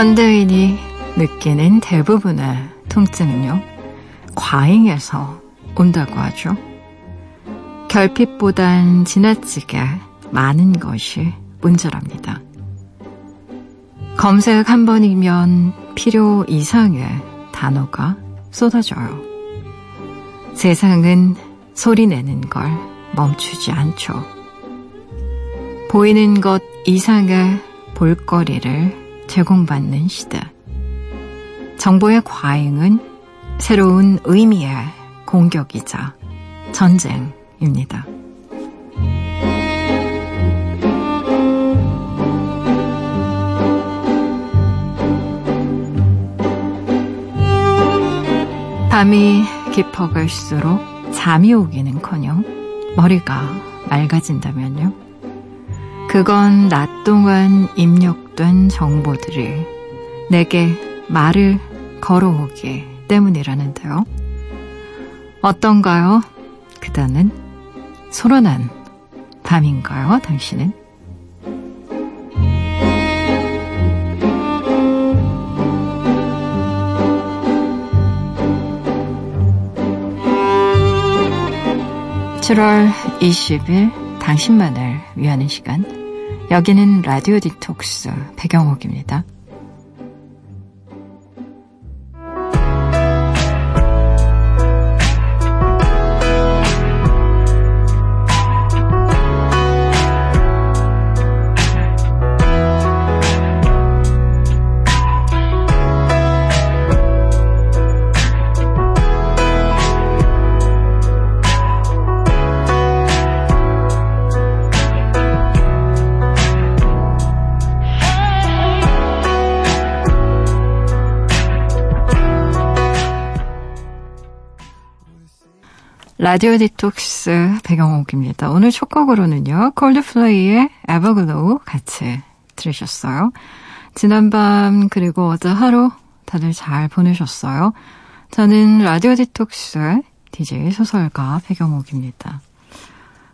현대인이 느끼는 대부분의 통증은요, 과잉에서 온다고 하죠. 결핍보단 지나치게 많은 것이 문제랍니다. 검색 한 번이면 필요 이상의 단어가 쏟아져요. 세상은 소리 내는 걸 멈추지 않죠. 보이는 것 이상의 볼거리를 제공받는 시대. 정보의 과잉은 새로운 의미의 공격이자 전쟁입니다. 밤이 깊어갈수록 잠이 오기는커녕 머리가 맑아진다면요. 그건 낮 동안 입력 된 정보들이 내게 말을 걸어오기 때문이라는데요. 어떤가요? 그다는 소란한 밤인가요, 당신은? (7월 20일) 당신만을 위하는 시간 여기는 라디오 디톡스 배경옥입니다. 라디오 디톡스 배경옥입니다. 오늘 첫 곡으로는요. 콜드플레이의 Everglow 같이 들으셨어요. 지난밤 그리고 어제 하루 다들 잘 보내셨어요. 저는 라디오 디톡스 DJ 소설가 배경옥입니다.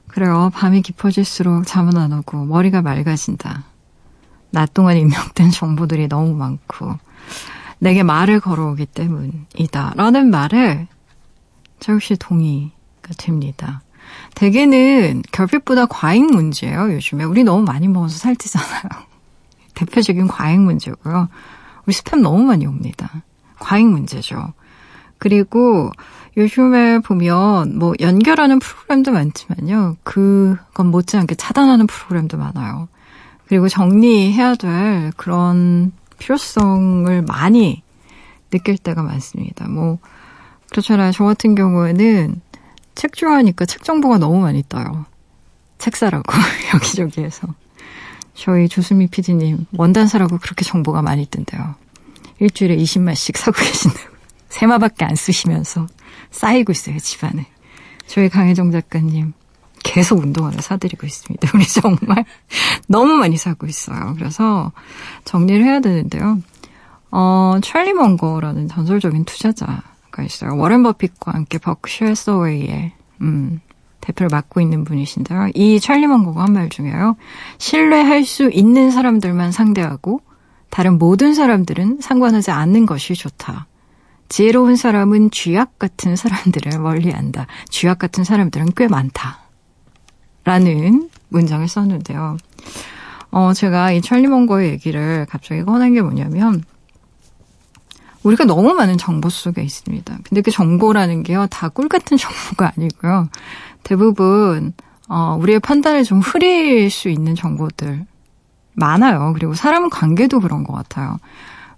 그래요. 밤이 깊어질수록 잠은 안 오고 머리가 맑아진다. 낮 동안 입력된 정보들이 너무 많고 내게 말을 걸어오기 때문이다. 라는 말을 저 역시 동의 됩니다. 대개는 결핍보다 과잉 문제예요, 요즘에. 우리 너무 많이 먹어서 살찌잖아요. 대표적인 과잉 문제고요. 우리 스팸 너무 많이 옵니다. 과잉 문제죠. 그리고 요즘에 보면 뭐 연결하는 프로그램도 많지만요. 그건 못지않게 차단하는 프로그램도 많아요. 그리고 정리해야 될 그런 필요성을 많이 느낄 때가 많습니다. 뭐 그렇잖아요. 저 같은 경우에는 책 좋아하니까 책 정보가 너무 많이 떠요. 책 사라고 여기저기에서. 저희 조수미 PD님 원단 사라고 그렇게 정보가 많이 뜬대요. 일주일에 20만씩 사고 계신다고. 세마밖에 안 쓰시면서 쌓이고 있어요, 집안에. 저희 강혜정 작가님 계속 운동화를 사드리고 있습니다. 우리 정말 너무 많이 사고 있어요. 그래서 정리를 해야 되는데요. 어, 찰리 먼거라는 전설적인 투자자 가 있어요. 워렌 버핏과 함께 버크셔 서웨이의 음, 대표를 맡고 있는 분이신데요. 이 찰리 먼거가 한 말 중에요. 신뢰할 수 있는 사람들만 상대하고 다른 모든 사람들은 상관하지 않는 것이 좋다. 지혜로운 사람은 쥐약 같은 사람들을 멀리한다. 쥐약 같은 사람들은 꽤 많다. 라는 문장을 썼는데요. 어, 제가 이 찰리 먼거의 얘기를 갑자기 꺼낸 게 뭐냐면, 우리가 너무 많은 정보 속에 있습니다. 근데 그 정보라는 게요, 다 꿀 같은 정보가 아니고요. 대부분, 어, 우리의 판단을 좀 흐릴 수 있는 정보들 많아요. 그리고 사람 관계도 그런 것 같아요.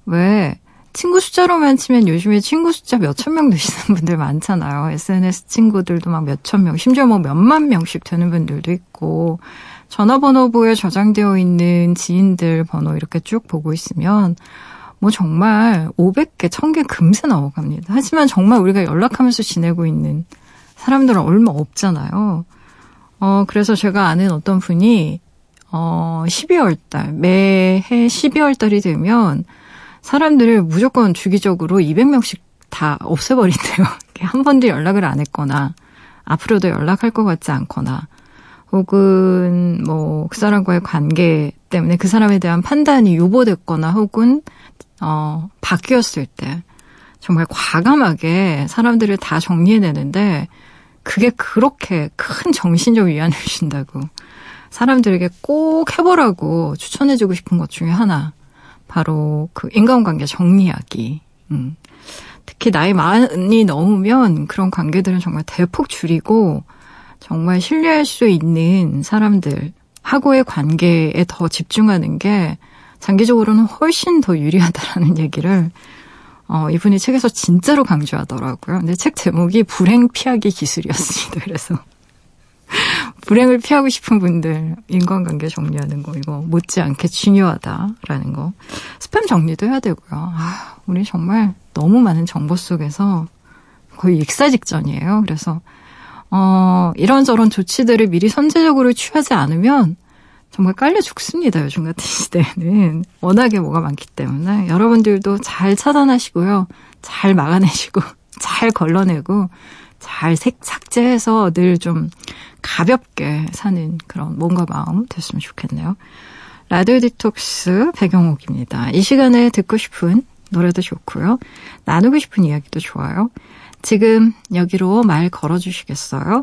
왜, 친구 숫자로만 치면 요즘에 친구 숫자 몇천 명 되시는 분들 많잖아요. SNS 친구들도 막 몇천 명, 심지어 뭐 몇만 명씩 되는 분들도 있고, 전화번호부에 저장되어 있는 지인들 번호 이렇게 쭉 보고 있으면, 뭐 정말 500개, 1000개 금세 나오갑니다. 하지만 정말 우리가 연락하면서 지내고 있는 사람들은 얼마 없잖아요. 어, 그래서 제가 아는 어떤 분이, 어, 12월 달, 매해 12월 달이 되면 사람들을 무조건 주기적으로 200명씩 다 없애버린대요. 한 번도 연락을 안 했거나, 앞으로도 연락할 것 같지 않거나, 혹은 뭐 그 사람과의 관계 때문에 그 사람에 대한 판단이 유보됐거나 혹은 어, 바뀌었을 때 정말 과감하게 사람들을 다 정리해내는데 그게 그렇게 큰 정신적 위안을 주신다고 사람들에게 꼭 해보라고 추천해주고 싶은 것 중에 하나 바로 그 인간관계 정리하기. 음. 특히 나이 많이 넘으면 그런 관계들은 정말 대폭 줄이고 정말 신뢰할 수 있는 사람들 하고의 관계에 더 집중하는 게 장기적으로는 훨씬 더 유리하다라는 얘기를 어, 이분이 책에서 진짜로 강조하더라고요. 근데 책 제목이 불행 피하기 기술이었습니다. 그래서 불행을 피하고 싶은 분들 인간관계 정리하는 거 이거 못지않게 중요하다라는 거 스팸 정리도 해야 되고요. 아, 우리 정말 너무 많은 정보 속에서 거의 익사 직전이에요. 그래서 어, 이런저런 조치들을 미리 선제적으로 취하지 않으면 정말 깔려 죽습니다. 요즘 같은 시대에는. 워낙에 뭐가 많기 때문에 여러분들도 잘 차단하시고요. 잘 막아내시고, 잘 걸러내고, 잘 삭제해서 늘 좀 가볍게 사는 그런 몸과 마음 됐으면 좋겠네요. 라디오 디톡스 배경옥입니다. 이 시간에 듣고 싶은 노래도 좋고요. 나누고 싶은 이야기도 좋아요. 지금 여기로 말 걸어주시겠어요?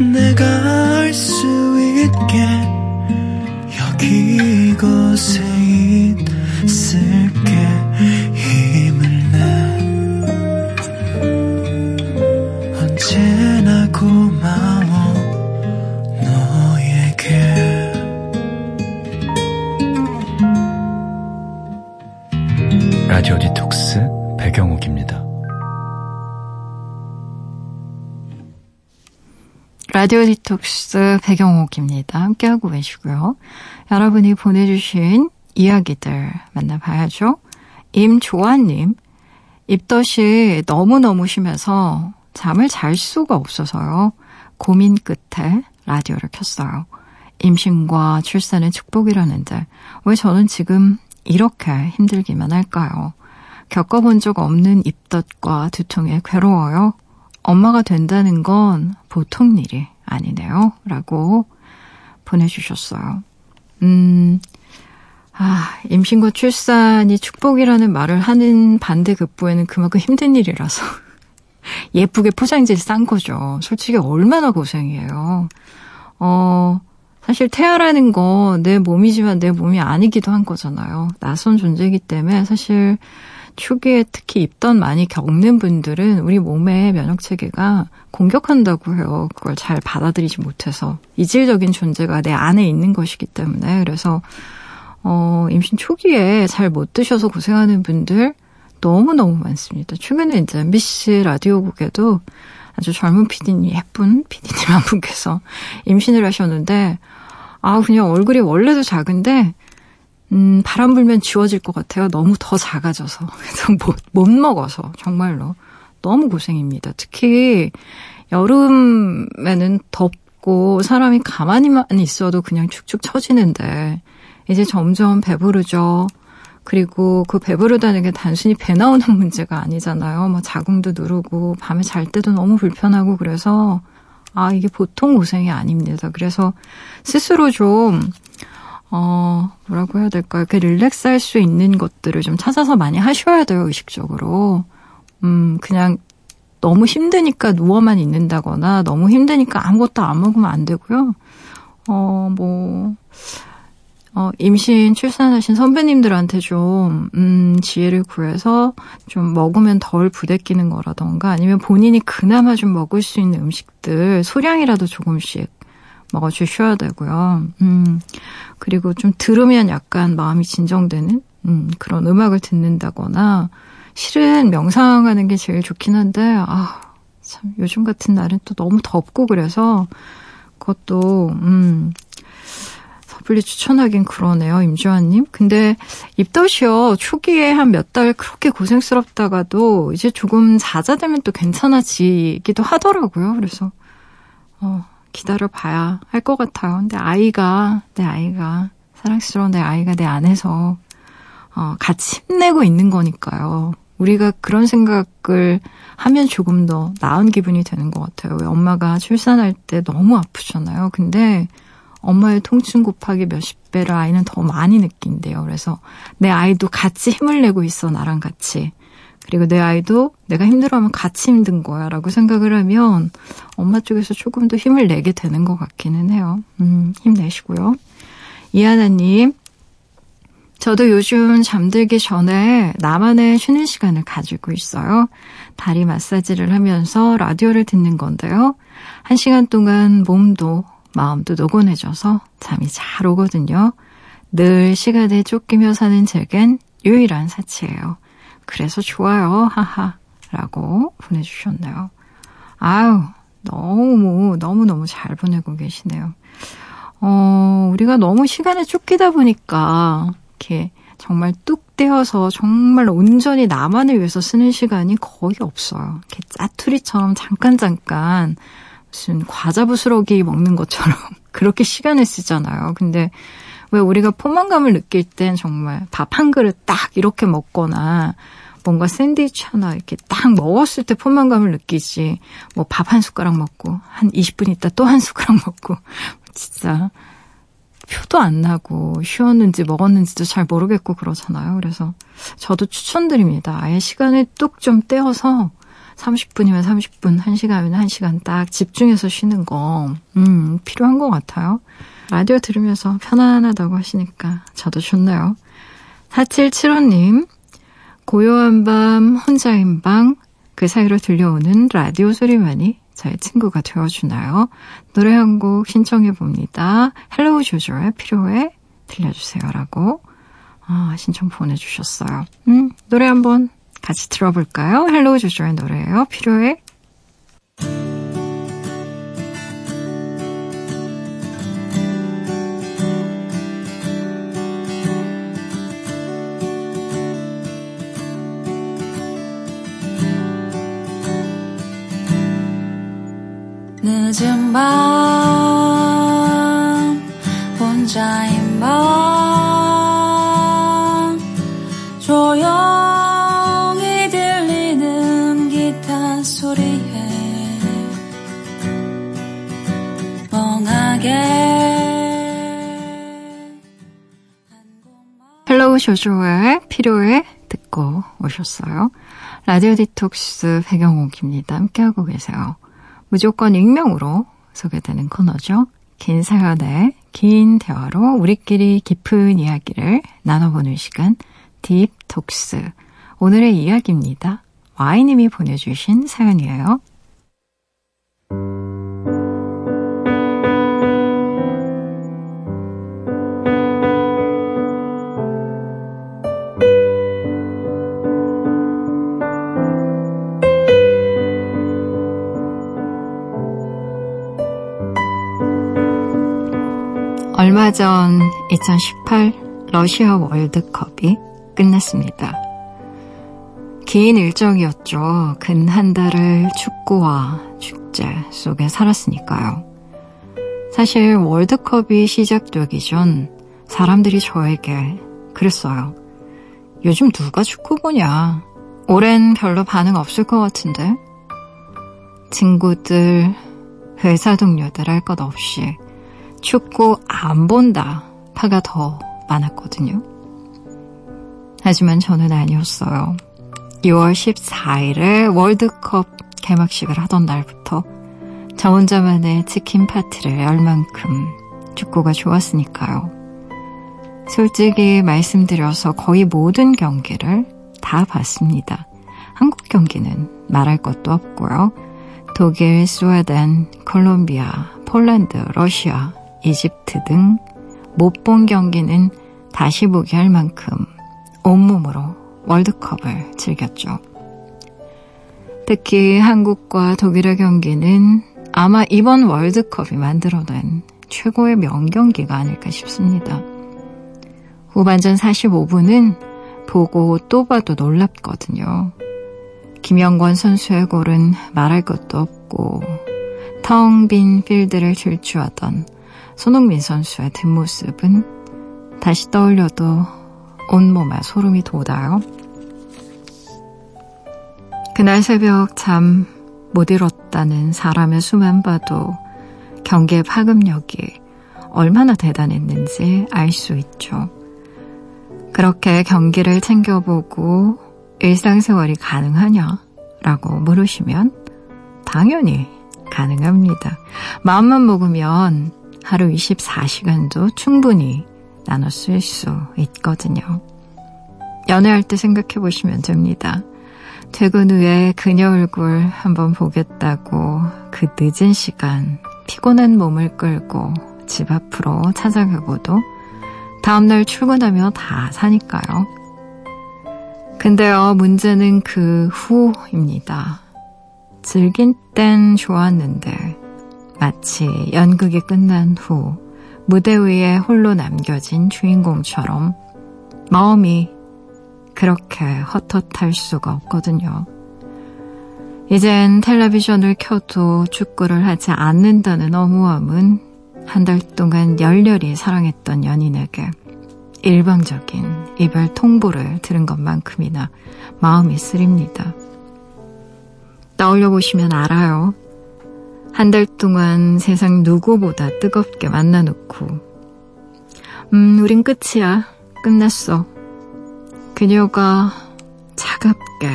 내가 알 수 있게 여기 이곳에 있을게 라디오 디톡스 배경옥입니다. 함께하고 계시고요. 여러분이 보내주신 이야기들 만나봐야죠. 임조아님, 입덧이 너무너무 심해서 잠을 잘 수가 없어서요. 고민 끝에 라디오를 켰어요. 임신과 출산은 축복이라는데 왜 저는 지금 이렇게 힘들기만 할까요? 겪어본 적 없는 입덧과 두통에 괴로워요. 엄마가 된다는 건 보통 일이 아니네요. 라고 보내주셨어요. 음, 아, 임신과 출산이 축복이라는 말을 하는 반대급부에는 그만큼 힘든 일이라서 예쁘게 포장지를 싼 거죠. 솔직히 얼마나 고생이에요. 어, 사실 태아라는 거내 몸이지만 내 몸이 아니기도 한 거잖아요. 낯선 존재이기 때문에 사실 초기에 특히 입던 많이 겪는 분들은 우리 몸의 면역 체계가 공격한다고 해요. 그걸 잘 받아들이지 못해서 이질적인 존재가 내 안에 있는 것이기 때문에 그래서 어, 임신 초기에 잘 못 드셔서 고생하는 분들 너무너무 많습니다. 최근에 이제 MBC 라디오국에도 아주 젊은 피디님, 예쁜 피디님 한 분께서 임신을 하셨는데, 아, 그냥 얼굴이 원래도 작은데, 음, 바람 불면 지워질 것 같아요. 너무 더 작아져서. 못, 못 먹어서. 정말로. 너무 고생입니다. 특히 여름에는 덥고 사람이 가만히만 있어도 그냥 축축 처지는데 이제 점점 배부르죠. 그리고 그 배부르다는 게 단순히 배 나오는 문제가 아니잖아요. 뭐 자궁도 누르고 밤에 잘 때도 너무 불편하고 그래서 아 이게 보통 고생이 아닙니다. 그래서 스스로 좀 어, 뭐라고 해야 될까요? 이렇게 릴렉스 할 수 있는 것들을 좀 찾아서 많이 하셔야 돼요, 의식적으로. 음, 그냥 너무 힘드니까 누워만 있는다거나 너무 힘드니까 아무것도 안 먹으면 안 되고요. 어, 뭐, 어, 임신, 출산하신 선배님들한테 좀, 음, 지혜를 구해서 좀 먹으면 덜 부대끼는 거라던가 아니면 본인이 그나마 좀 먹을 수 있는 음식들 소량이라도 조금씩 먹어주셔야 되고요. 음, 그리고 좀 들으면 약간 마음이 진정되는, 음, 그런 음악을 듣는다거나, 실은 명상하는 게 제일 좋긴 한데, 아, 참, 요즘 같은 날은 또 너무 덥고 그래서, 그것도, 음, 부블리 추천하긴 그러네요, 임주환님. 근데 입덧이요, 초기에 한 몇 달 그렇게 고생스럽다가도 이제 조금 잦아들면 또 괜찮아지기도 하더라고요. 그래서, 어, 기다려 봐야 할 것 같아요. 근데 아이가, 내 아이가, 사랑스러운 내 아이가 내 안에서, 어, 같이 힘내고 있는 거니까요. 우리가 그런 생각을 하면 조금 더 나은 기분이 되는 것 같아요. 왜 엄마가 출산할 때 너무 아프잖아요. 근데 엄마의 통증 곱하기 몇십 배를 아이는 더 많이 느낀대요. 그래서 내 아이도 같이 힘을 내고 있어, 나랑 같이. 그리고 내 아이도 내가 힘들어하면 같이 힘든 거야 라고 생각을 하면 엄마 쪽에서 조금 더 힘을 내게 되는 것 같기는 해요. 음, 힘내시고요. 이하나님, 저도 요즘 잠들기 전에 나만의 쉬는 시간을 가지고 있어요. 다리 마사지를 하면서 라디오를 듣는 건데요. 한 시간 동안 몸도 마음도 노곤해져서 잠이 잘 오거든요. 늘 시간에 쫓기며 사는 제겐 유일한 사치예요. 그래서 좋아요. 하하. 라고 보내주셨네요. 아유, 너무, 너무너무 잘 보내고 계시네요. 어, 우리가 너무 시간에 쫓기다 보니까, 이렇게 정말 뚝 떼어서 정말 온전히 나만을 위해서 쓰는 시간이 거의 없어요. 이렇게 짜투리처럼 잠깐 잠깐 무슨 과자 부스러기 먹는 것처럼 그렇게 시간을 쓰잖아요. 근데 왜 우리가 포만감을 느낄 땐 정말 밥 한 그릇 딱 이렇게 먹거나 뭔가 샌드위치 하나 이렇게 딱 먹었을 때 포만감을 느끼지. 뭐 밥 한 숟가락 먹고 한 20분 있다 또 한 숟가락 먹고 진짜 표도 안 나고 쉬었는지 먹었는지도 잘 모르겠고 그러잖아요. 그래서 저도 추천드립니다. 아예 시간을 뚝 좀 떼어서 30분이면 30분, 1시간이면 1시간 딱 집중해서 쉬는 거, 음, 필요한 것 같아요. 라디오 들으면서 편안하다고 하시니까 저도 좋네요. 4775님, 고요한 밤, 혼자인 방, 그 사이로 들려오는 라디오 소리만이 저의 친구가 되어주나요? 노래 한 곡 신청해 봅니다. 헬로우 조조의 필요해 들려주세요. 라고 아, 신청 보내주셨어요. 음, 노래 한번 같이 들어볼까요? 헬로우 조조의 노래예요. 필요해. 늦은 밤 혼자인 밤 조용히 들리는 기타 소리에 멍하게 헬로우 쇼쇼의 필요해 듣고 오셨어요. 라디오 디톡스 배경옥입니다. 함께하고 계세요. 무조건 익명으로 소개되는 코너죠. 긴 사연에 긴 대화로 우리끼리 깊은 이야기를 나눠보는 시간 딥톡스. 오늘의 이야기입니다. 와이님이 보내주신 사연이에요. 얼마 전 2018 러시아 월드컵이 끝났습니다. 긴 일정이었죠. 근 한 달을 축구와 축제 속에 살았으니까요. 사실 월드컵이 시작되기 전 사람들이 저에게 그랬어요. 요즘 누가 축구 보냐? 올해는 별로 반응 없을 것 같은데? 친구들, 회사 동료들 할 것 없이 축구 안 본다 파가 더 많았거든요. 하지만 저는 아니었어요. 6월 14일에 월드컵 개막식을 하던 날부터 저 혼자만의 치킨 파티를 열 만큼 축구가 좋았으니까요. 솔직히 말씀드려서 거의 모든 경기를 다 봤습니다. 한국 경기는 말할 것도 없고요. 독일, 스웨덴, 콜롬비아, 폴란드, 러시아, 이집트 등 못 본 경기는 다시 보게 할 만큼 온몸으로 월드컵을 즐겼죠. 특히 한국과 독일의 경기는 아마 이번 월드컵이 만들어낸 최고의 명경기가 아닐까 싶습니다. 후반전 45분은 보고 또 봐도 놀랍거든요. 김영권 선수의 골은 말할 것도 없고 텅 빈 필드를 질주하던 손흥민 선수의 뒷모습은 다시 떠올려도 온몸에 소름이 돋아요. 그날 새벽 잠 못 이뤘다는 사람의 수만 봐도 경기의 파급력이 얼마나 대단했는지 알 수 있죠. 그렇게 경기를 챙겨보고 일상생활이 가능하냐? 라고 물으시면 당연히 가능합니다. 마음만 먹으면 하루 24시간도 충분히 나눠 쓸 수 있거든요. 연애할 때 생각해 보시면 됩니다. 퇴근 후에 그녀 얼굴 한번 보겠다고 그 늦은 시간 피곤한 몸을 끌고 집 앞으로 찾아가고도 다음날 출근하며 다 사니까요. 근데요, 문제는 그 후입니다. 즐긴 땐 좋았는데, 마치 연극이 끝난 후 무대 위에 홀로 남겨진 주인공처럼 마음이 그렇게 헛헛할 수가 없거든요. 이젠 텔레비전을 켜도 축구를 하지 않는다는 어무함은 한 달 동안 열렬히 사랑했던 연인에게 일방적인 이별 통보를 들은 것만큼이나 마음이 쓰립니다. 떠올려 보시면 알아요. 한 달 동안 세상 누구보다 뜨겁게 만나놓고, 음, 우린 끝이야. 끝났어. 그녀가 차갑게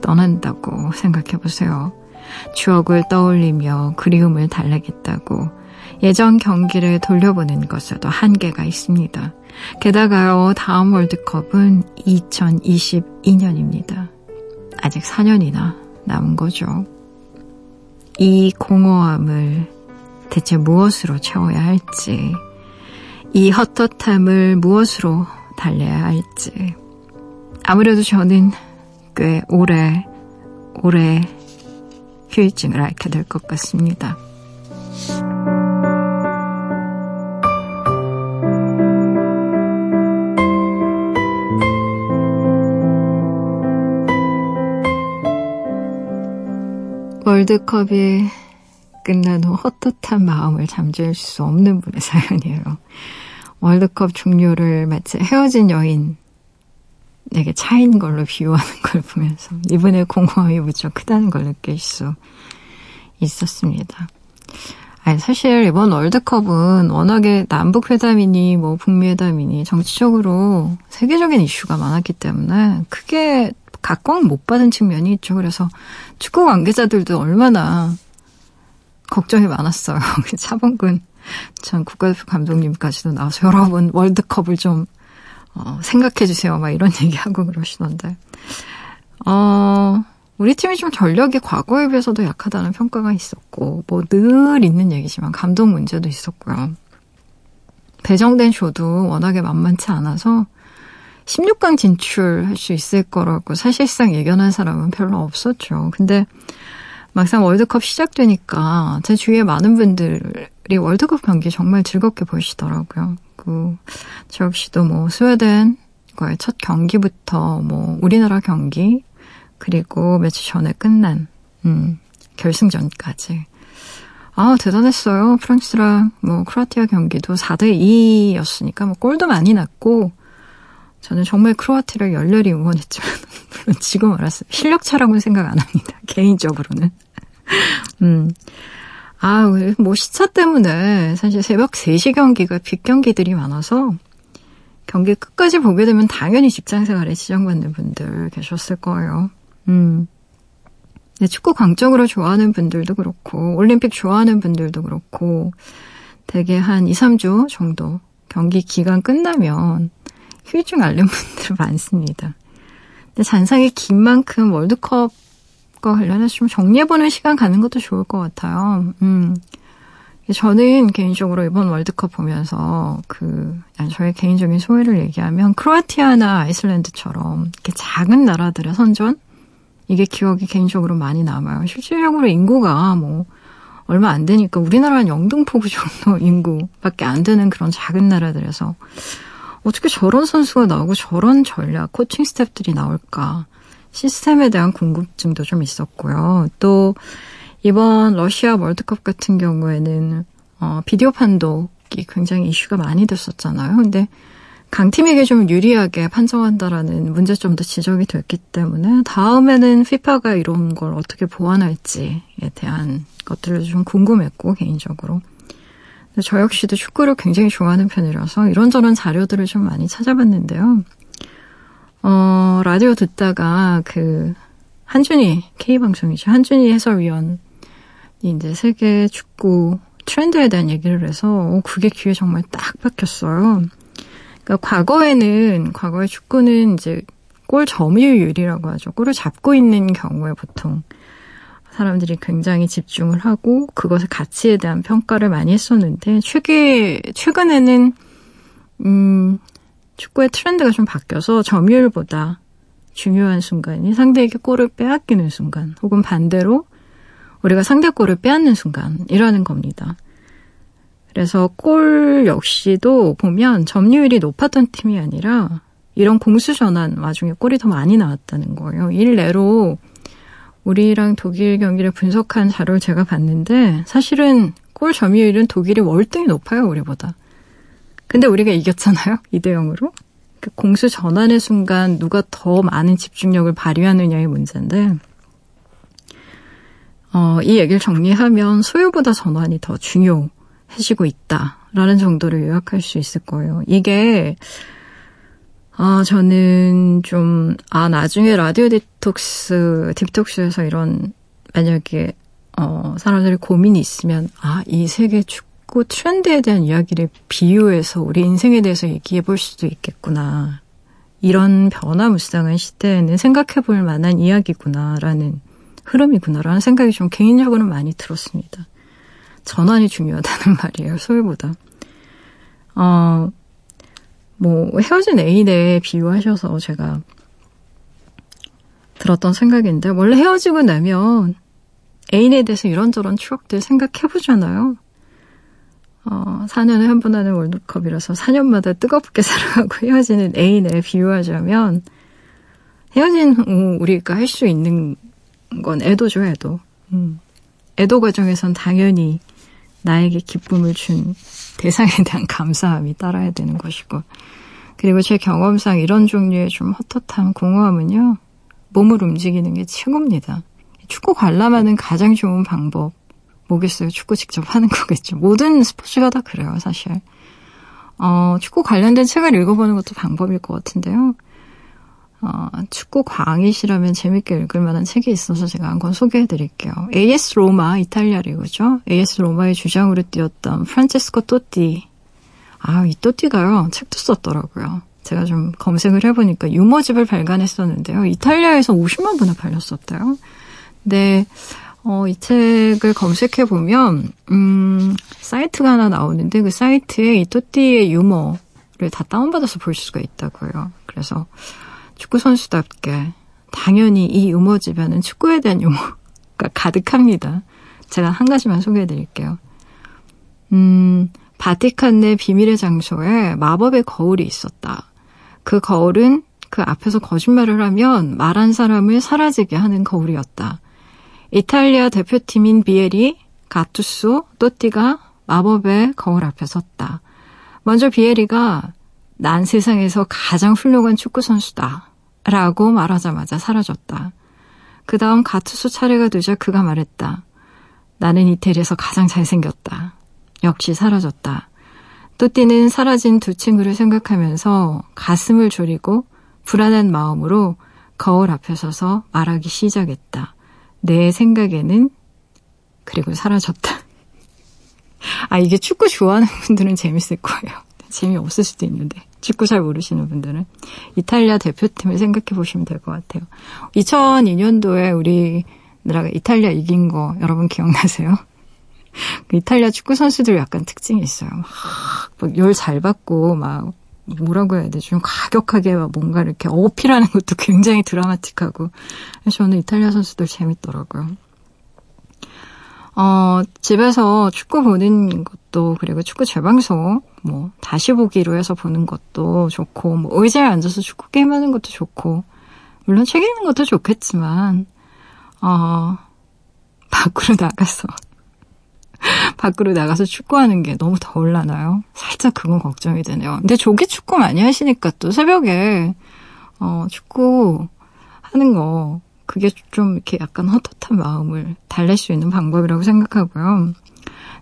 떠난다고 생각해 보세요. 추억을 떠올리며 그리움을 달래겠다고 예전 경기를 돌려보는 것에도 한계가 있습니다. 게다가요, 다음 월드컵은 2022년입니다. 아직 4년이나 남은 거죠. 이 공허함을 대체 무엇으로 채워야 할지, 이 헛헛함을 무엇으로 달래야 할지, 아무래도 저는 꽤 오래, 오래 휴일증을 앓게 될 것 같습니다. 월드컵이 끝난 후 헛헛한 마음을 잠재울 수 없는 분의 사연이에요. 월드컵 종료를 마치 헤어진 여인 내게 차인 걸로 비유하는 걸 보면서 이분의 공허함이 무척 크다는 걸 느낄 수 있었습니다. 아니, 사실 이번 월드컵은 워낙에 남북 회담이니 뭐 북미 회담이니 정치적으로 세계적인 이슈가 많았기 때문에 크게 각광 못 받은 측면이 있죠. 그래서 축구 관계자들도 얼마나 걱정이 많았어요. 차범근 전 국가대표 감독님까지도 나와서 여러분 월드컵을 좀 어, 생각해 주세요. 막 이런 얘기하고 그러시던데. 어, 우리 팀이 좀 전력이 과거에 비해서도 약하다는 평가가 있었고, 뭐 늘 있는 얘기지만 감독 문제도 있었고요. 배정된 조도 워낙에 만만치 않아서 16강 진출할 수 있을 거라고 사실상 예견한 사람은 별로 없었죠. 근데 막상 월드컵 시작되니까 제 주위에 많은 분들이 월드컵 경기 정말 즐겁게 보시더라고요. 그, 저 역시도 뭐 스웨덴과의 첫 경기부터 뭐 우리나라 경기, 그리고 며칠 전에 끝난, 음, 결승전까지. 아, 대단했어요. 프랑스랑 뭐 크로아티아 경기도 4대 2였으니까 뭐 골도 많이 났고, 저는 정말 크로아티아를 열렬히 응원했지만, 물론 지금 알았어요. 실력차라고는 생각 안 합니다. 개인적으로는. 음. 아, 뭐 시차 때문에 사실 새벽 3시 경기가 빅 경기들이 많아서 경기 끝까지 보게 되면 당연히 직장 생활에 지장받는 분들 계셨을 거예요. 음. 축구 광적으로 좋아하는 분들도 그렇고, 올림픽 좋아하는 분들도 그렇고, 대개 한 2, 3주 정도 경기 기간 끝나면 휴일증 앓는 분들 많습니다. 근데 잔상이 긴 만큼 월드컵과 관련해서 좀 정리해보는 시간 갖는 것도 좋을 것 같아요. 음. 저는 개인적으로 이번 월드컵 보면서 그, 저의 개인적인 소회를 얘기하면 크로아티아나 아이슬란드처럼 이렇게 작은 나라들의 선전? 이게 기억이 개인적으로 많이 남아요. 실질적으로 인구가 뭐, 얼마 안 되니까 우리나라는 영등포구 정도 인구밖에 안 되는 그런 작은 나라들에서 어떻게 저런 선수가 나오고 저런 전략, 코칭 스태프들이 나올까. 시스템에 대한 궁금증도 좀 있었고요. 또 이번 러시아 월드컵 같은 경우에는 어, 비디오 판독이 굉장히 이슈가 많이 됐었잖아요. 근데 강팀에게 좀 유리하게 판정한다라는 문제점도 지적이 됐기 때문에 다음에는 피파가 이런 걸 어떻게 보완할지에 대한 것들을 좀 궁금했고 개인적으로 저 역시도 축구를 굉장히 좋아하는 편이라서 이런저런 자료들을 좀 많이 찾아봤는데요. 어, 라디오 듣다가 그 한준희 K방송이죠. 한준희 해설위원이 이제 세계 축구 트렌드에 대한 얘기를 해서 어, 그게 귀에 정말 딱 박혔어요. 그러니까 과거에는 과거의 축구는 이제 골 점유율이라고 하죠. 골을 잡고 있는 경우에 보통 사람들이 굉장히 집중을 하고 그것의 가치에 대한 평가를 많이 했었는데 최근 최근에는 음 축구의 트렌드가 좀 바뀌어서 점유율보다 중요한 순간이 상대에게 골을 빼앗기는 순간 혹은 반대로 우리가 상대 골을 빼앗는 순간이라는 겁니다. 그래서 골 역시도 보면 점유율이 높았던 팀이 아니라 이런 공수 전환 와중에 골이 더 많이 나왔다는 거예요. 일례로 우리랑 독일 경기를 분석한 자료를 제가 봤는데 사실은 골 점유율은 독일이 월등히 높아요, 우리보다. 근데 우리가 이겼잖아요, 2대 0으로. 그 공수 전환의 순간 누가 더 많은 집중력을 발휘하느냐의 문제인데, 어, 이 얘기를 정리하면 소유보다 전환이 더 중요. 해지고 있다라는 정도를 요약할 수 있을 거예요. 이게 아 저는 좀 아 나중에 라디오 디톡스 딥톡스에서 이런 만약에 어 사람들이 고민이 있으면 아 이 세계 축구 트렌드에 대한 이야기를 비유해서 우리 인생에 대해서 얘기해 볼 수도 있겠구나. 이런 변화무쌍한 시대에는 생각해 볼 만한 이야기구나라는 흐름이구나라는 생각이 좀 개인적으로 많이 들었습니다. 전환이 중요하다는 말이에요, 소유보다. 어, 뭐, 헤어진 애인에 비유하셔서 제가 들었던 생각인데, 원래 헤어지고 나면 애인에 대해서 이런저런 추억들 생각해보잖아요. 어, 4년에 한 번 하는 월드컵이라서 4년마다 뜨겁게 살아가고 헤어지는 애인에 비유하자면, 헤어진 후 우리가 할 수 있는 건 애도죠, 애도. 음. 애도 과정에선 당연히 나에게 기쁨을 준 대상에 대한 감사함이 따라야 되는 것이고. 그리고 제 경험상 이런 종류의 좀 헛헛한 공허함은요, 몸을 움직이는 게 최고입니다. 축구 관람하는 가장 좋은 방법, 뭐겠어요? 축구 직접 하는 거겠죠. 모든 스포츠가 다 그래요, 사실. 어, 축구 관련된 책을 읽어보는 것도 방법일 것 같은데요. 어, 축구 광이시라면 재밌게 읽을 만한 책이 있어서 제가 한 권 소개해 드릴게요. AS 로마, 이탈리아 리그죠. AS 로마의 주장으로 뛰었던 프란체스코 또띠. 아, 이 또띠가요, 책도 썼더라고요. 제가 좀 검색을 해보니까 유머집을 발간했었는데요. 이탈리아에서 50만 부나 팔렸었대요. 근데, 어, 이 책을 검색해보면, 음, 사이트가 하나 나오는데 그 사이트에 이 또띠의 유머를 다 다운받아서 볼 수가 있다고요. 그래서, 축구 선수답게 당연히 이 유머 집에는 축구에 대한 유머가 가득합니다. 제가 한 가지만 소개해 드릴게요. 음, 바티칸 내 비밀의 장소에 마법의 거울이 있었다. 그 거울은 그 앞에서 거짓말을 하면 말한 사람을 사라지게 하는 거울이었다. 이탈리아 대표팀인 비엘이 가투소, 또띠가 마법의 거울 앞에 섰다. 먼저 비에리가 난 세상에서 가장 훌륭한 축구 선수다. 라고 말하자마자 사라졌다. 그 다음 가투수 차례가 되자 그가 말했다. 나는 이태리에서 가장 잘생겼다. 역시 사라졌다. 또띠는 사라진 두 친구를 생각하면서 가슴을 졸이고 불안한 마음으로 거울 앞에 서서 말하기 시작했다. 내 생각에는 그리고 사라졌다. 아, 이게 축구 좋아하는 분들은 재밌을 거예요. 재미없을 수도 있는데. 축구 잘 모르시는 분들은 이탈리아 대표팀을 생각해 보시면 될 것 같아요. 2002년도에 우리 나라가 이탈리아 이긴 거 여러분 기억나세요? 그 이탈리아 축구 선수들 약간 특징이 있어요. 막 열 잘 받고 막 뭐라고 해야 되죠? 좀 가격하게 뭔가 이렇게 어필하는 것도 굉장히 드라마틱하고. 저는 이탈리아 선수들 재밌더라고요. 어, 집에서 축구 보는 것도, 그리고 축구 재방송, 뭐, 다시 보기로 해서 보는 것도 좋고, 뭐, 의자에 앉아서 축구 게임 하는 것도 좋고, 물론 책 읽는 것도 좋겠지만, 어, 밖으로 나가서, 밖으로 나가서 축구하는 게 너무 덜라나요? 살짝 그건 걱정이 되네요. 근데 조기 축구 많이 하시니까 또 새벽에, 어, 축구 하는 거, 그게 좀 이렇게 약간 헛헛한 마음을 달랠 수 있는 방법이라고 생각하고요.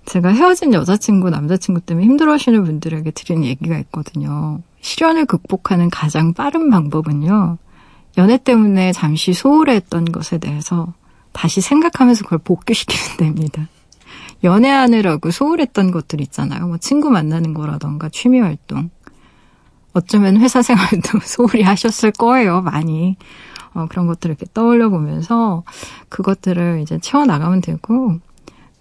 제가 헤어진 여자친구, 남자친구 때문에 힘들어 하시는 분들에게 드리는 얘기가 있거든요. 시련을 극복하는 가장 빠른 방법은요. 연애 때문에 잠시 소홀했던 것에 대해서 다시 생각하면서 그걸 복귀시키면 됩니다. 연애하느라고 소홀했던 것들 있잖아요. 뭐 친구 만나는 거라던가 취미 활동. 어쩌면 회사 생활도 소홀히 하셨을 거예요, 많이. 어, 그런 것들을 이렇게 떠올려 보면서 그것들을 이제 채워나가면 되고,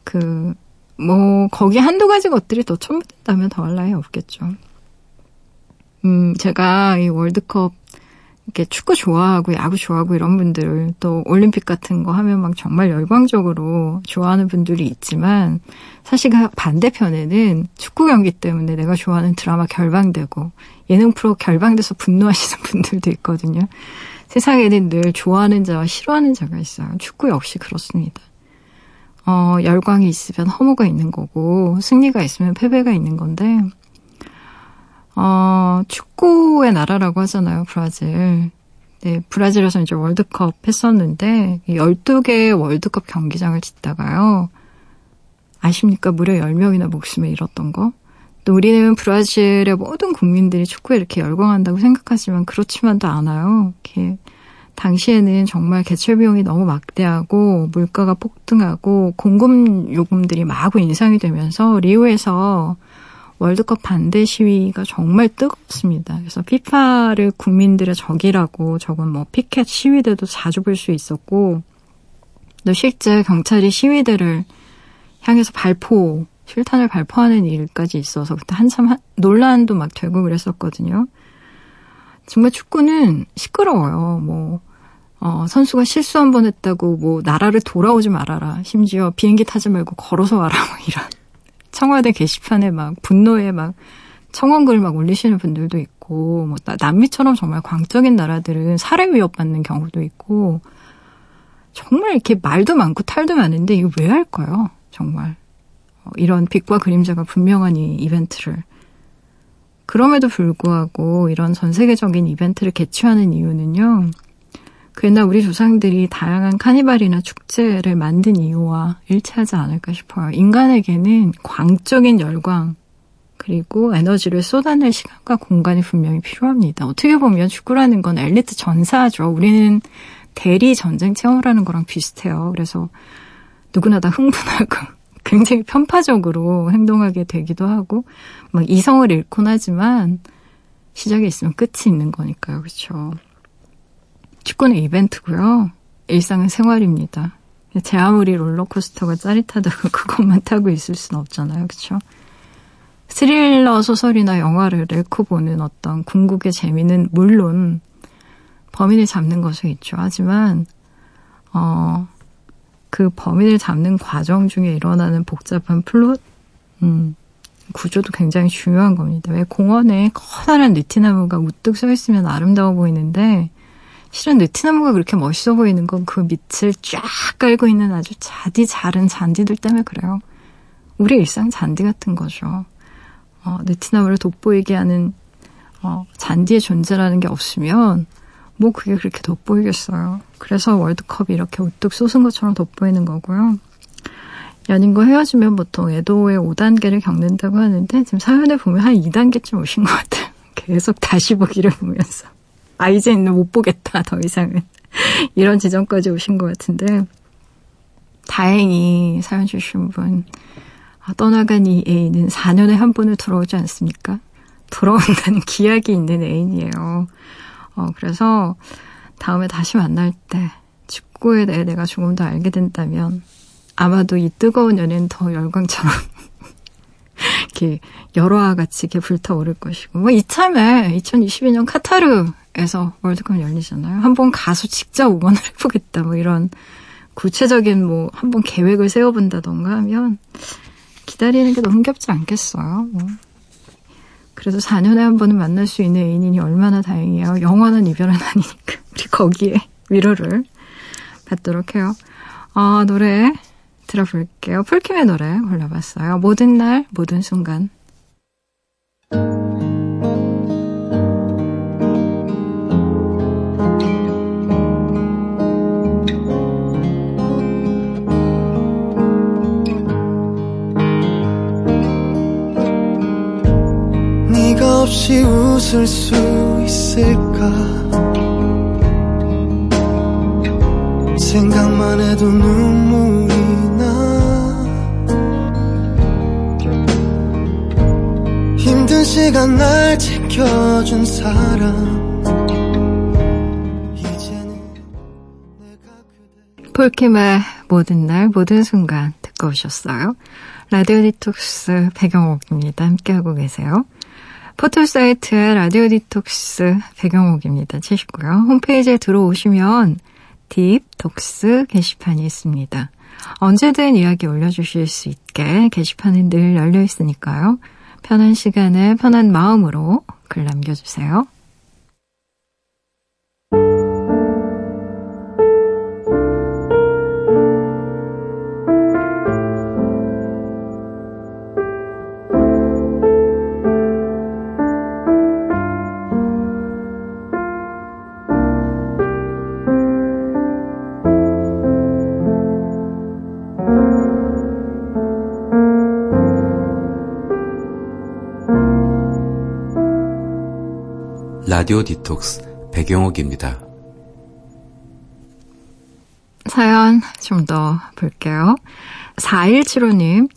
그, 뭐, 거기 한두 가지 것들이 더 첨부된다면 더할 나위 없겠죠. 음, 제가 이 월드컵, 이렇게 축구 좋아하고 야구 좋아하고 이런 분들 또 올림픽 같은 거 하면 막 정말 열광적으로 좋아하는 분들이 있지만 사실 그 반대편에는 축구 경기 때문에 내가 좋아하는 드라마 결방되고 예능 프로 결방돼서 분노하시는 분들도 있거든요. 세상에는 늘 좋아하는 자와 싫어하는 자가 있어요. 축구 역시 그렇습니다. 어, 열광이 있으면 허무가 있는 거고, 승리가 있으면 패배가 있는 건데, 어, 축구의 나라라고 하잖아요, 브라질. 네, 브라질에서 이제 월드컵 했었는데, 12개의 월드컵 경기장을 짓다가요, 아십니까? 무려 10명이나 목숨을 잃었던 거? 또 우리는 브라질의 모든 국민들이 축구에 이렇게 열광한다고 생각하지만 그렇지만도 않아요. 이렇게 당시에는 정말 개최 비용이 너무 막대하고 물가가 폭등하고 공급 요금들이 마구 인상이 되면서 리우에서 월드컵 반대 시위가 정말 뜨겁습니다. 그래서 피파를 국민들의 적이라고 적은 뭐 피켓 시위대도 자주 볼 수 있었고 또 실제 경찰이 시위대를 향해서 발포 실탄을 발포하는 일까지 있어서 그때 한참 논란도 막 되고 그랬었거든요. 정말 축구는 시끄러워요. 뭐 어, 선수가 실수 한 번 했다고 뭐 나라를 돌아오지 말아라. 심지어 비행기 타지 말고 걸어서 와라. 뭐 이런 청와대 게시판에 막 분노에 막 청원글 막 올리시는 분들도 있고 뭐 남미처럼 정말 광적인 나라들은 살해 위협받는 경우도 있고 정말 이렇게 말도 많고 탈도 많은데 이거 왜 할까요? 정말 어, 이런 빛과 그림자가 분명한 이 이벤트를. 그럼에도 불구하고 이런 전 세계적인 이벤트를 개최하는 이유는요. 그날 우리 조상들이 다양한 카니발이나 축제를 만든 이유와 일치하지 않을까 싶어요. 인간에게는 광적인 열광, 그리고 에너지를 쏟아낼 시간과 공간이 분명히 필요합니다. 어떻게 보면 축구라는 건 엘리트 전사죠. 우리는 대리 전쟁 체험을 하는 거랑 비슷해요. 그래서 누구나 다 흥분하고 굉장히 편파적으로 행동하게 되기도 하고 막 이성을 잃곤 하지만 시작이 있으면 끝이 있는 거니까요. 그렇죠. 축구는 이벤트고요. 일상은 생활입니다. 제 아무리 롤러코스터가 짜릿하다고 그것만 타고 있을 수는 없잖아요. 그렇죠? 스릴러 소설이나 영화를 읽고 보는 어떤 궁극의 재미는 물론 범인을 잡는 것에 있죠. 하지만 어, 그 범인을 잡는 과정 중에 일어나는 복잡한 플롯, 음, 구조도 굉장히 중요한 겁니다. 왜 공원에 커다란 느티나무가 우뚝 서 있으면 아름다워 보이는데, 실은 느티나무가 그렇게 멋있어 보이는 건 그 밑을 쫙 깔고 있는 아주 자디 자른 잔디들 때문에 그래요. 우리 일상 잔디 같은 거죠. 어, 느티나무를 돋보이게 하는 어, 잔디의 존재라는 게 없으면 뭐 그게 그렇게 돋보이겠어요. 그래서 월드컵이 이렇게 우뚝 솟은 것처럼 돋보이는 거고요. 연인과 헤어지면 보통 애도의 5단계를 겪는다고 하는데 지금 사연을 보면 한 2단계쯤 오신 것 같아요. 계속 다시 보기를 보면서 아 이제는 못 보겠다 더 이상은 이런 지점까지 오신 것 같은데 다행히 사연 주신 분 아, 떠나간 이 애인은 4년에 한 번을 돌아오지 않습니까? 돌아온다는 기약이 있는 애인이에요. 어, 그래서 다음에 다시 만날 때 축구에 대해 내가 조금 더 알게 된다면 아마도 이 뜨거운 연애는 더 열광처럼 이렇게 열화와 같이 이렇게 불타오를 것이고 뭐 이참에 2022년 카타르에서 월드컵 열리잖아요. 한번 가서 직접 응원을 해보겠다 뭐 이런 구체적인 뭐 한번 계획을 세워본다던가 하면 기다리는 게 너무 힘겹지 않겠어요. 뭐. 그래도 4년에 한 번은 만날 수 있는 애인이니 얼마나 다행이에요. 영원한 이별은 아니니까 우리 거기에 위로를 받도록 해요. 아 노래 들어볼게요. 풀킴의 노래 골라봤어요. 모든 날 모든 순간 없이 웃을 수 있을까 생각만 해도 눈물이 나 힘든 시간 날 지켜준 사람 폴킴의 모든 날 모든 순간 듣고 오셨어요. 라디오 디톡스 배경옥입니다. 함께하고 계세요. 포털 사이트에 라디오 디톡스 배경옥입니다. 치시고요. 홈페이지에 들어오시면 딥톡스 게시판이 있습니다. 언제든 이야기 올려주실 수 있게 게시판은 늘 열려 있으니까요. 편한 시간에 편한 마음으로 글 남겨주세요. 라디오 디톡스 배경옥입니다. 사연 좀 더 볼게요. 4175님,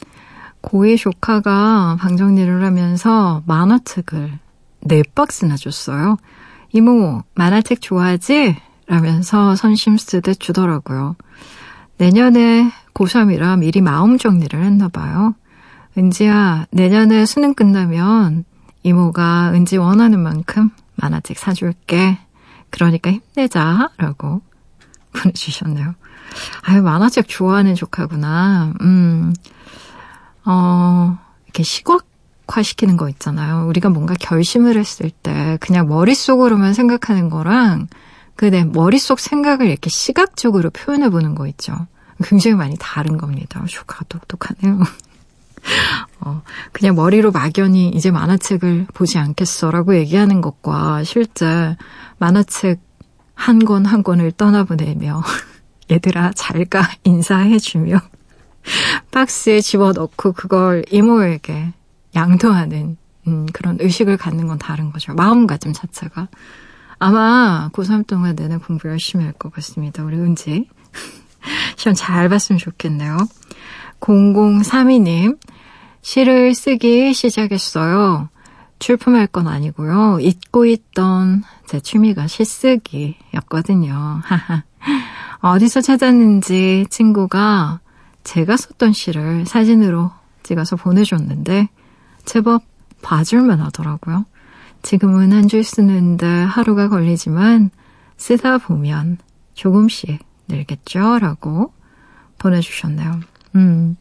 고2 조카가 방 정리를 하면서 만화책을 4박스나 줬어요. 이모, 만화책 좋아하지? 라면서 선심 쓰듯 주더라고요. 내년에 고3이라 미리 마음 정리를 했나 봐요. 은지야, 내년에 수능 끝나면 이모가 은지 원하는 만큼 만화책 사줄게. 그러니까 힘내자. 라고 보내주셨네요. 아유, 만화책 좋아하는 조카구나. 음, 어, 이렇게 시각화 시키는 거 있잖아요. 우리가 뭔가 결심을 했을 때 그냥 머릿속으로만 생각하는 거랑 그 내 머릿속 생각을 이렇게 시각적으로 표현해 보는 거 있죠. 굉장히 많이 다른 겁니다. 조카가 똑똑하네요. 어, 그냥 머리로 막연히 이제 만화책을 보지 않겠어라고 얘기하는 것과 실제 만화책 한권한 권을 떠나보내며 얘들아 잘가 인사해주며 박스에 집어넣고 그걸 이모에게 양도하는 음, 그런 의식을 갖는 건 다른 거죠. 마음가짐 자체가. 아마 고3 동안 내내 공부 열심히 할 것 같습니다. 우리 은지. 시험 잘 봤으면 좋겠네요. 0032님, 시를 쓰기 시작했어요. 출품할 건 아니고요. 잊고 있던 제 취미가 시쓰기였거든요. 어디서 찾았는지 친구가 제가 썼던 시를 사진으로 찍어서 보내줬는데 제법 봐줄만 하더라고요. 지금은 한 줄 쓰는데 하루가 걸리지만 쓰다 보면 조금씩 늘겠죠? 라고 보내주셨네요. 음.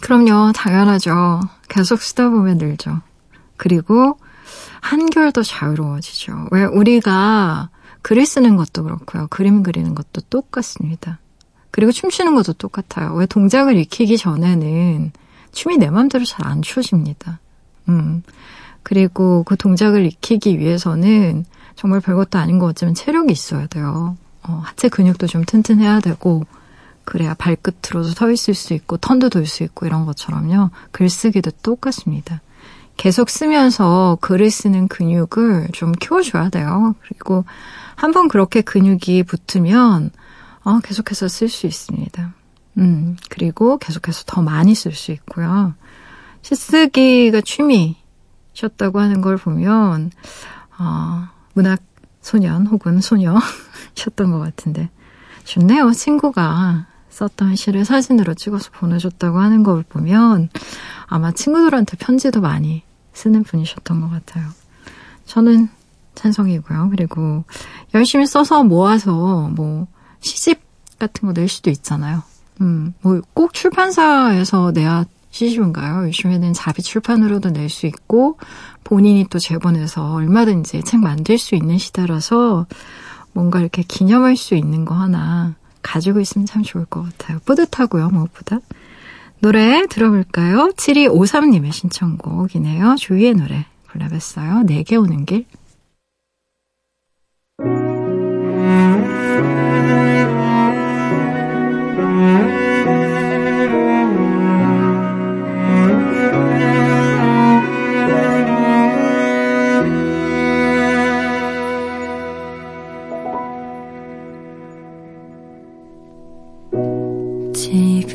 그럼요, 당연하죠. 계속 쓰다 보면 늘죠. 그리고 한결 더 자유로워지죠. 왜 우리가 글 쓰는 것도 그렇고요. 그림 그리는 것도 똑같습니다. 그리고 춤추는 것도 똑같아요. 왜 동작을 익히기 전에는 춤이 내 맘대로 잘 안 추어집니다. 음. 그리고 그 동작을 익히기 위해서는 정말 별것도 아닌 것 같지만 체력이 있어야 돼요. 어, 하체 근육도 좀 튼튼해야 되고, 그래야 발끝으로도 서 있을 수 있고 턴도 돌 수 있고 이런 것처럼요. 글쓰기도 똑같습니다. 계속 쓰면서 글을 쓰는 근육을 좀 키워줘야 돼요. 그리고 한번 그렇게 근육이 붙으면 어, 계속해서 쓸 수 있습니다. 음, 그리고 계속해서 더 많이 쓸 수 있고요. 시쓰기가 취미셨다고 하는 걸 보면 어, 문학 소년 혹은 소녀셨던 것 같은데 좋네요. 친구가 썼던 시를 사진으로 찍어서 보내줬다고 하는 걸 보면 아마 친구들한테 편지도 많이 쓰는 분이셨던 것 같아요. 저는 찬성이고요. 그리고 열심히 써서 모아서 뭐 시집 같은 거 낼 수도 있잖아요. 음, 뭐 꼭 출판사에서 내야 시시운가요? 요즘에는 자비 출판으로도 낼 수 있고 본인이 또 제본해서 얼마든지 책 만들 수 있는 시대라서 뭔가 이렇게 기념할 수 있는 거 하나 가지고 있으면 참 좋을 것 같아요. 뿌듯하고요, 무엇보다. 노래 들어볼까요? 7253님의 신청곡이네요. 주위의 노래 불러봤어요. 내게 오는 길.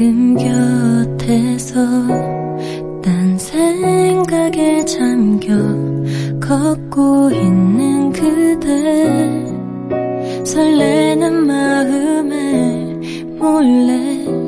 지금 곁에서 딴 생각에 잠겨 걷고 있는 그대 설레는 마음에 몰래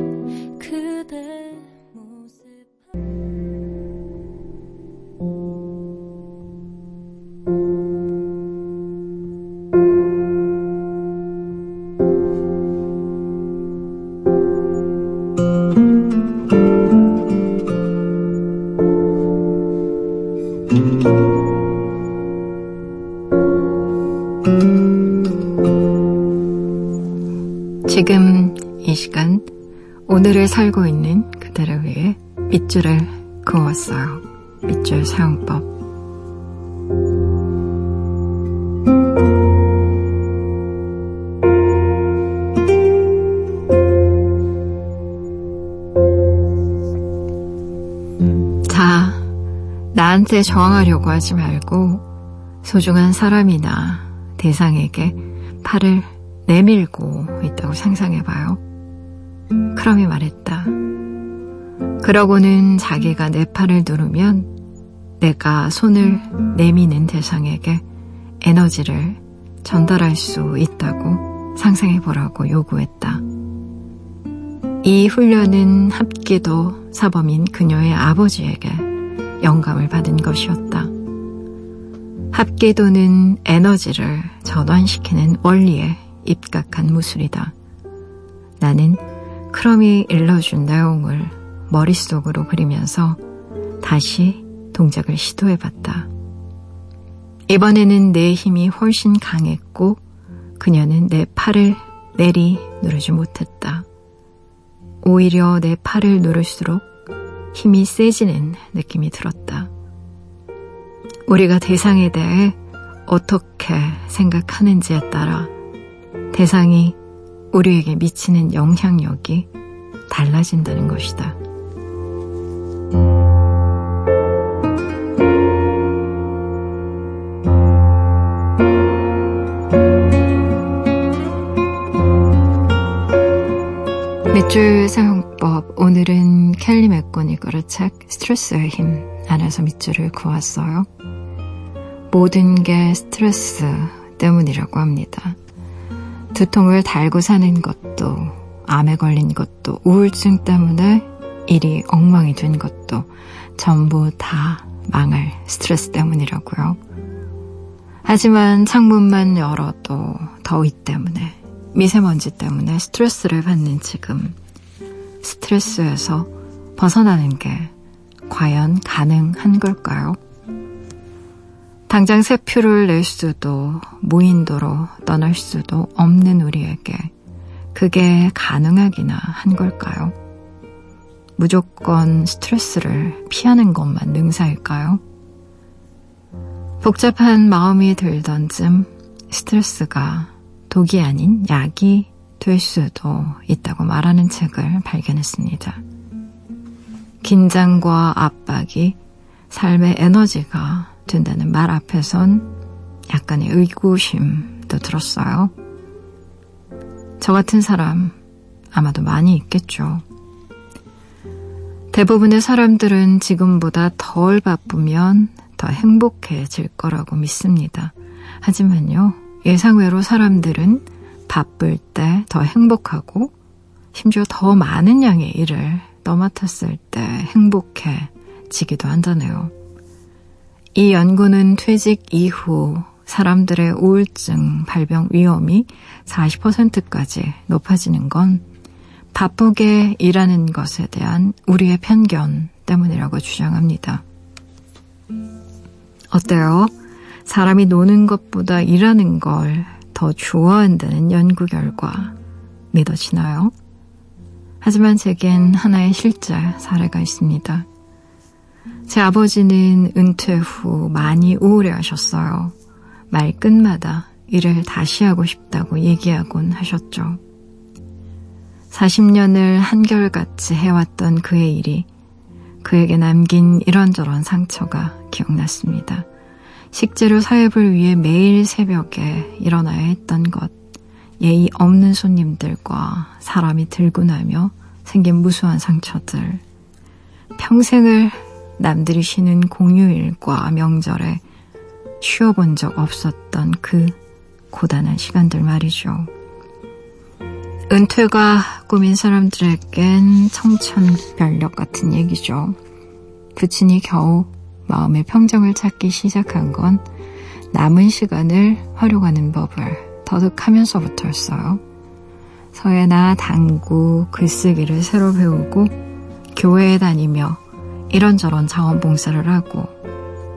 저항하려고 하지 말고 소중한 사람이나 대상에게 팔을 내밀고 있다고 상상해봐요. 크럼이 말했다. 그러고는 자기가 내 팔을 누르면 내가 손을 내미는 대상에게 에너지를 전달할 수 있다고 상상해보라고 요구했다. 이 훈련은 합기도 사범인 그녀의 아버지에게 영감을 받은 것이었다. 합기도는 에너지를 전환시키는 원리에 입각한 무술이다. 나는 크럼이 일러준 내용을 머릿속으로 그리면서 다시 동작을 시도해봤다. 이번에는 내 힘이 훨씬 강했고 그녀는 내 팔을 내리 누르지 못했다. 오히려 내 팔을 누를수록 힘이 세지는 느낌이 들었다. 우리가 대상에 대해 어떻게 생각하는지에 따라 대상이 우리에게 미치는 영향력이 달라진다는 것이다. 밑줄 사용법 오늘은 켈리 맥고니거의 책 스트레스의 힘 안에서 밑줄을 그었어요. 모든 게 스트레스 때문이라고 합니다. 두통을 달고 사는 것도 암에 걸린 것도 우울증 때문에 일이 엉망이 된 것도 전부 다 망할 스트레스 때문이라고요. 하지만 창문만 열어도 더위 때문에 미세먼지 때문에 스트레스를 받는 지금 스트레스에서 벗어나는 게 과연 가능한 걸까요? 당장 새 표를 낼 수도 무인도로 떠날 수도 없는 우리에게 그게 가능하기나 한 걸까요? 무조건 스트레스를 피하는 것만 능사일까요? 복잡한 마음이 들던 쯤 스트레스가 독이 아닌 약이 될 수도 있다고 말하는 책을 발견했습니다. 긴장과 압박이 삶의 에너지가 된다는 말 앞에선 약간의 의구심도 들었어요. 저 같은 사람 아마도 많이 있겠죠. 대부분의 사람들은 지금보다 덜 바쁘면 더 행복해질 거라고 믿습니다. 하지만요, 예상외로 사람들은 바쁠 때 더 행복하고 심지어 더 많은 양의 일을 떠맡았을 때 행복해 지기도 한다네요. 이 연구는 퇴직 이후 사람들의 우울증 발병 위험이 40%까지 높아지는 건 바쁘게 일하는 것에 대한 우리의 편견 때문이라고 주장합니다. 어때요? 사람이 노는 것보다 일하는 걸 더 좋아한다는 연구 결과 믿어지나요? 하지만 제겐 하나의 실제 사례가 있습니다. 제 아버지는 은퇴 후 많이 우울해 하셨어요. 말 끝마다 일을 다시 하고 싶다고 얘기하곤 하셨죠. 40년을 한결같이 해왔던 그의 일이 그에게 남긴 이런저런 상처가 기억났습니다. 식재료 사입을 위해 매일 새벽에 일어나야 했던 것, 예의 없는 손님들과 사람이 들고 나며 생긴 무수한 상처들, 평생을 남들이 쉬는 공휴일과 명절에 쉬어본 적 없었던 그 고단한 시간들 말이죠. 은퇴가 꿈인 사람들에겐 청천벽력 같은 얘기죠. 부친이 겨우 마음의 평정을 찾기 시작한 건 남은 시간을 활용하는 법을 터득하면서부터였어요. 서예나 당구, 글쓰기를 새로 배우고 교회에 다니며 이런저런 자원봉사를 하고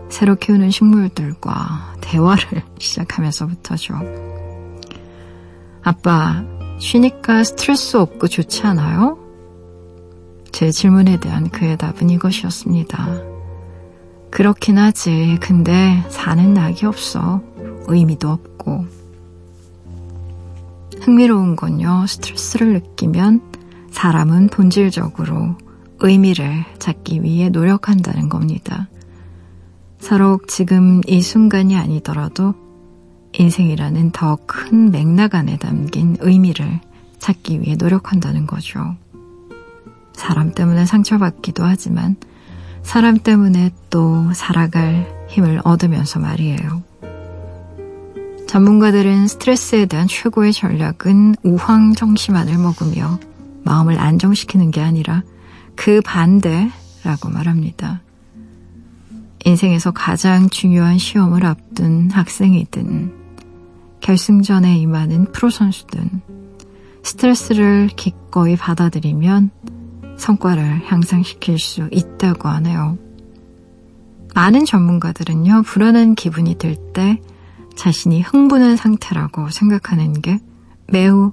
새로 키우는 식물들과 대화를 시작하면서부터죠. 아빠, 쉬니까 스트레스 없고 좋지 않아요? 제 질문에 대한 그의 답은 이것이었습니다. 그렇긴 하지. 근데 사는 낙이 없어. 의미도 없고. 흥미로운 건요, 스트레스를 느끼면 사람은 본질적으로 의미를 찾기 위해 노력한다는 겁니다. 서로 지금 이 순간이 아니더라도 인생이라는 더 큰 맥락 안에 담긴 의미를 찾기 위해 노력한다는 거죠. 사람 때문에 상처받기도 하지만 사람 때문에 또 살아갈 힘을 얻으면서 말이에요. 전문가들은 스트레스에 대한 최고의 전략은 우황정심안을 먹으며 마음을 안정시키는 게 아니라 그 반대라고 말합니다. 인생에서 가장 중요한 시험을 앞둔 학생이든 결승전에 임하는 프로선수든 스트레스를 기꺼이 받아들이면 성과를 향상시킬 수 있다고 하네요. 많은 전문가들은요, 불안한 기분이 들 때 자신이 흥분한 상태라고 생각하는 게 매우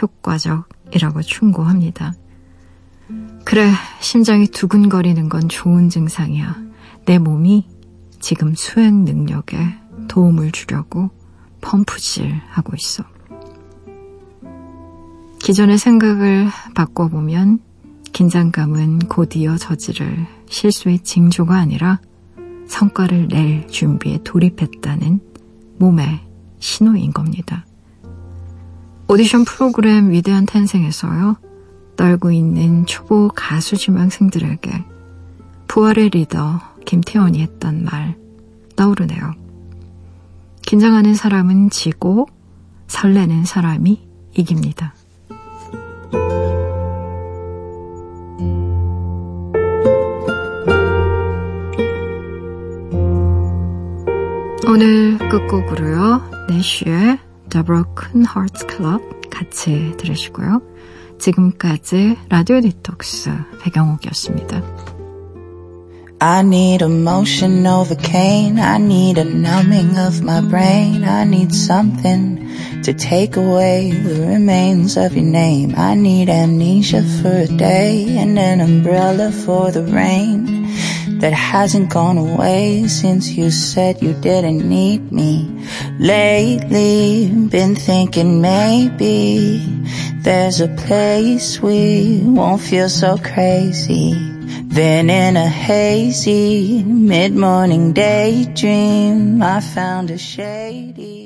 효과적이라고 충고합니다. 그래, 심장이 두근거리는 건 좋은 증상이야. 내 몸이 지금 수행 능력에 도움을 주려고 펌프질 하고 있어. 기존의 생각을 바꿔보면 긴장감은 곧이어 저지를 실수의 징조가 아니라 성과를 낼 준비에 돌입했다는 몸의 신호인 겁니다. 오디션 프로그램 위대한 탄생에서요, 떨고 있는 초보 가수 지망생들에게 부활의 리더 김태원이 했던 말 떠오르네요. 긴장하는 사람은 지고 설레는 사람이 이깁니다. 오늘 끝곡으로요. 내쉬의 The Broken Hearts Club 같이 들으시고요. 지금까지 라디오 디톡스 배경옥이었습니다. I need emotion over cane. I need a numbing of my brain. I need something to take away the remains of your name. I need amnesia for a day and an umbrella for the rain that hasn't gone away since you said you didn't need me. Lately, been thinking maybe there's a place we won't feel so crazy. Then in a hazy mid-morning daydream, I found a shady